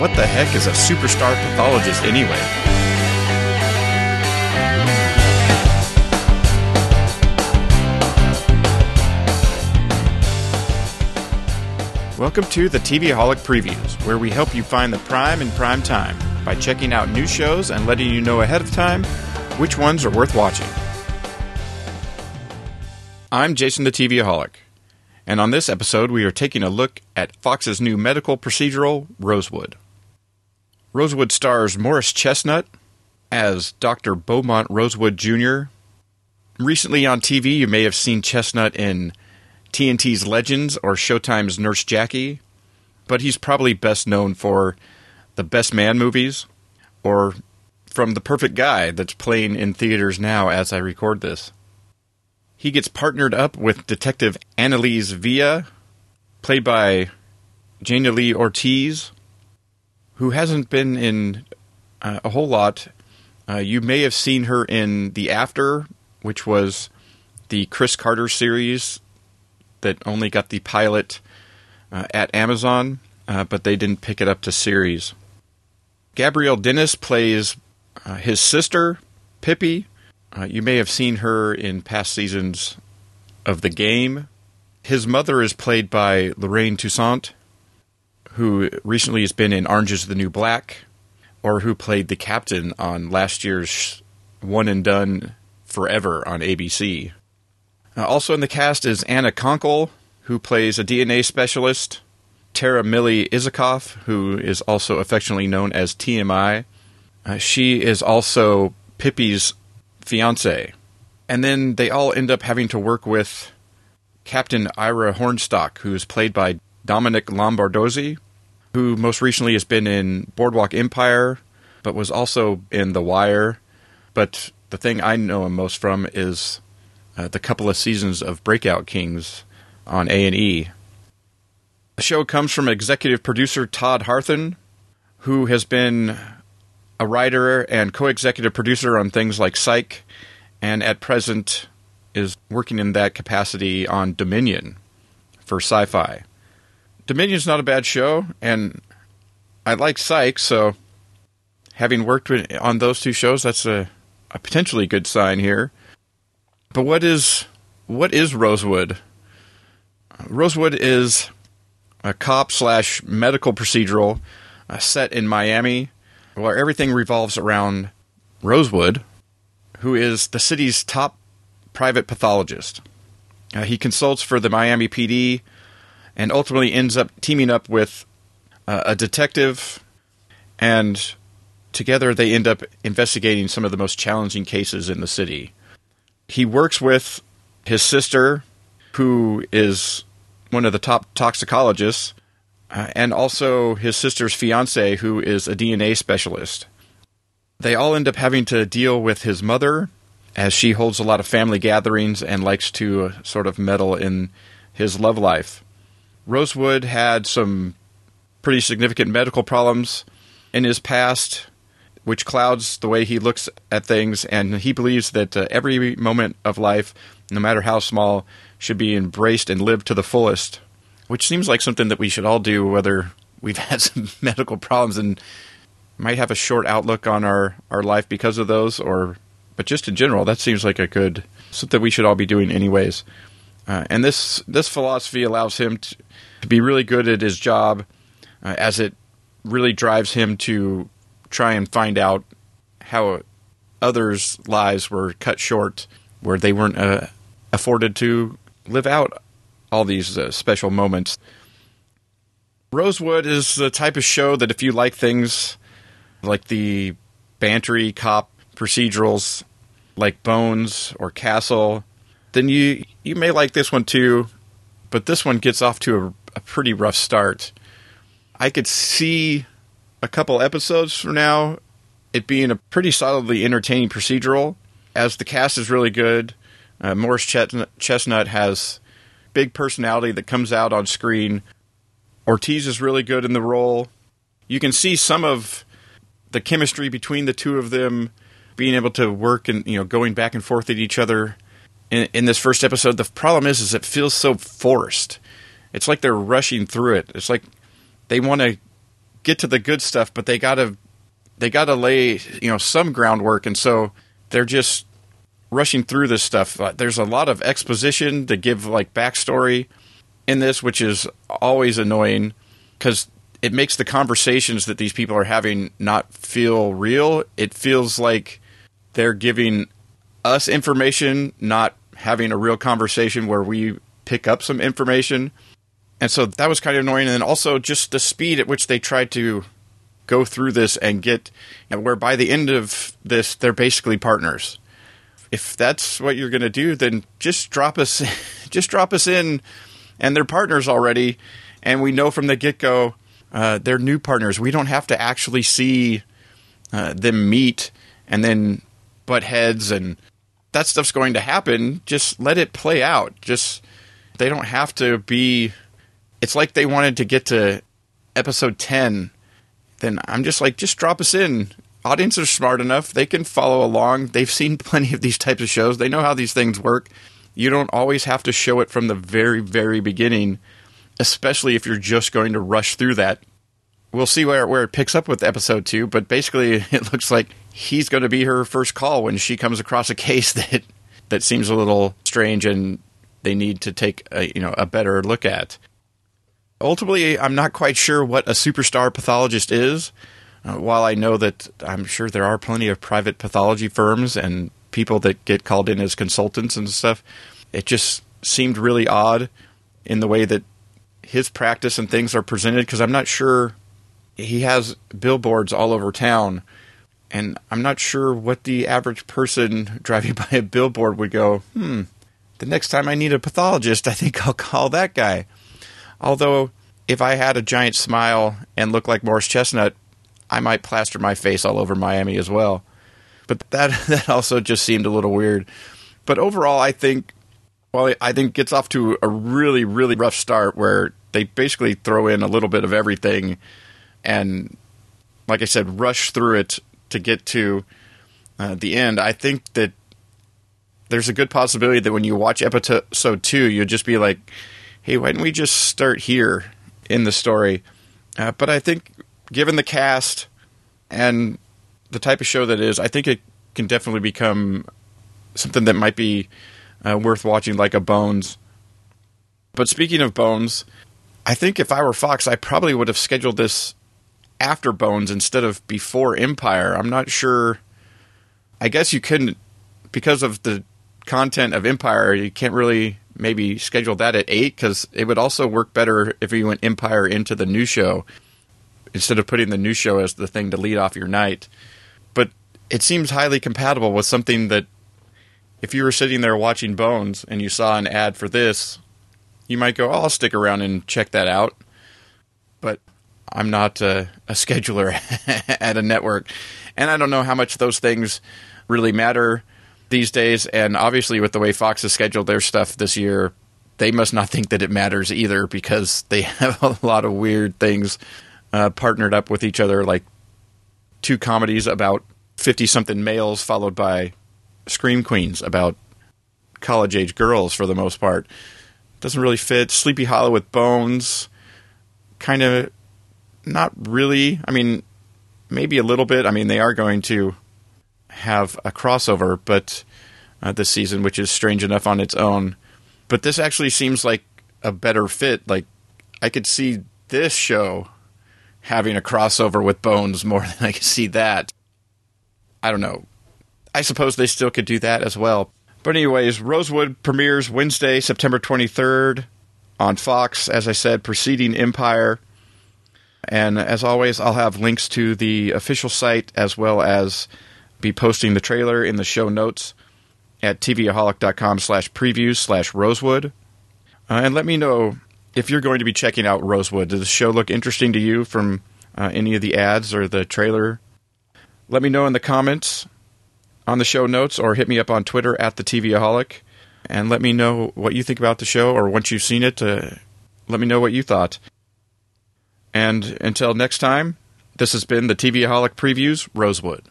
what the heck is a superstar pathologist anyway? Welcome to the TVaholic Previews, where we help you find the prime in prime time by checking out new shows and letting you know ahead of time which ones are worth watching. I'm Jason the TVaholic, and on this episode we are taking a look at Fox's new medical procedural, Rosewood. Rosewood stars Morris Chestnut as Dr. Beaumont Rosewood Jr. Recently on TV, you may have seen Chestnut in TNT's Legends or Showtime's Nurse Jackie, but he's probably best known for the Best Man movies or from The Perfect Guy that's playing in theaters now as I record this. He gets partnered up with Detective Annalise Villa, played by Jaina Lee Ortiz, who hasn't been in uh, a whole lot. Uh, you may have seen her in The After, which was the Chris Carter series that only got the pilot uh, at Amazon, uh, but they didn't pick it up to series. Gabrielle Dennis plays uh, his sister, Pippi. Uh, you may have seen her in past seasons of The Game. His mother is played by Lorraine Toussaint, who recently has been in Orange is the New Black, or who played the captain on last year's One and Done Forever on ABC. Uh, also in the cast is Anna Konkle, who plays a DNA specialist, Tara Millie Isikoff, who is also affectionately known as TMI. Uh, she is also Pippi's fiance. And then they all end up having to work with Captain Ira Hornstock, who's played by Dominic Lombardozzi, who most recently has been in Boardwalk Empire, but was also in The Wire. But the thing I know him most from is uh, the couple of seasons of Breakout Kings on A and E. The show comes from executive producer Todd Harthan, who has been a writer and co-executive producer on things like Psych, and at present is working in that capacity on Dominion for Syfy. Dominion's not a bad show, and I like Psych, so having worked with, on those two shows, that's a, a potentially good sign here. But what is what is Rosewood? Rosewood is a cop slash medical procedural uh, set in Miami, where everything revolves around Rosewood, who is the city's top private pathologist. Uh, he consults for the Miami PD and ultimately ends up teaming up with uh, a detective, and together they end up investigating some of the most challenging cases in the city he works with his sister, who is one of the top toxicologists, uh, and also his sister's fiance, who is a DNA specialist. They all end up having to deal with his mother, as she holds a lot of family gatherings and likes to uh, sort of meddle in his love life. Rosewood had some pretty significant medical problems in his past which clouds the way he looks at things. And he believes that uh, every moment of life, no matter how small, should be embraced and lived to the fullest, which seems like something that we should all do, whether we've had some medical problems and might have a short outlook on our, our life because of those, or but just in general, that seems like a good something we should all be doing anyways. Uh, and this this philosophy allows him to, to be really good at his job, uh, as it really drives him to try and find out how others' lives were cut short, where they weren't uh, afforded to live out all these uh, special moments. Rosewood is the type of show that if you like things like the bantery cop procedurals like Bones or Castle, then you you may like this one too. But this one gets off to a, a pretty rough start. I could see a couple episodes from now, it being a pretty solidly entertaining procedural, as the cast is really good. Uh, Morris Chestnut has big personality that comes out on screen. Ortiz is really good in the role. You can see some of the chemistry between the two of them being able to work and you know going back and forth at each other in, in this first episode. The problem is, is it feels so forced. It's like they're rushing through it. It's like they want to get to the good stuff, but they gotta they gotta lay you know some groundwork, and so they're just rushing through this stuff. Uh, there's a lot of exposition to give like backstory in this, which is always annoying because it makes the conversations that these people are having not feel real. It feels like they're giving us information, not having a real conversation where we pick up some information. And so that was kind of annoying. And then also just the speed at which they tried to go through this and get, you know, where by the end of this, they're basically partners. If that's what you're going to do, then just drop us, just drop us in, and they're partners already. And we know from the get go, uh, they're new partners. We don't have to actually see uh, them meet and then butt heads and that stuff's going to happen. Just let it play out. Just they don't have to be. It's like they wanted to get to episode ten. Then I'm just like, just drop us in. Audiences are smart enough; they can follow along. They've seen plenty of these types of shows. They know how these things work. You don't always have to show it from the very, very beginning especially if you're just going to rush through that. We'll see where where it picks up with episode two, but basically it looks like he's going to be her first call when she comes across a case that that seems a little strange and they need to take a, you know a better look at. Ultimately, I'm not quite sure what a superstar pathologist is. Uh, while I know that I'm sure there are plenty of private pathology firms and people that get called in as consultants and stuff, it just seemed really odd in the way that his practice and things are presented because I'm not sure he has billboards all over town and I'm not sure what the average person driving by a billboard would go, "Hmm, the next time I need a pathologist, I think I'll call that guy." Although if I had a giant smile and looked like Morris Chestnut, I might plaster my face all over Miami as well. But that that also just seemed a little weird. But overall, I think well, I think gets off to a really, really rough start where they basically throw in a little bit of everything and like I said, rush through it to get to uh, the end. I think that there's a good possibility that when you watch episode two, you'll just be like, "Hey, why don't we just start here in the story?" Uh, but I think, given the cast and the type of show that is, I think it can definitely become something that might be uh, worth watching, like a Bones. But speaking of Bones, I think if I were Fox, I probably would have scheduled this after Bones instead of before Empire. I'm not sure. I guess you couldn't, because of the content of Empire, you can't really maybe schedule that at 8 because it would also work better if you went Empire into the new show instead of putting the new show as the thing to lead off your night. But it seems highly compatible with something that if you were sitting there watching Bones and you saw an ad for this, you might go, oh, I'll stick around and check that out. But I'm not a, a scheduler at a network. And I don't know how much those things really matter these days. And obviously, with the way Fox has scheduled their stuff this year, they must not think that it matters either because they have a lot of weird things uh, partnered up with each other, like two comedies about 50 something males, followed by Scream Queens about college age girls for the most part. Doesn't really fit. Sleepy Hollow with Bones, kind of not really. I mean, maybe a little bit. I mean, they are going to have a crossover, but uh, this season, which is strange enough on its own. But this actually seems like a better fit. Like I could see this show having a crossover with Bones more than I could see that. I don't know. I suppose they still could do that as well. But anyways, Rosewood premieres Wednesday, September 23rd on Fox, as I said, preceding Empire. And as always, I'll have links to the official site as well as be posting the trailer in the show notes at tvaholic.com slash previews slash rosewood. Uh, and let me know if you're going to be checking out Rosewood. Does the show look interesting to you from uh, any of the ads or the trailer? Let me know in the comments on the show notes or hit me up on Twitter at the TVaholic and let me know what you think about the show or once you've seen it, uh, let me know what you thought. And until next time, this has been the TVaholic Previews Rosewood.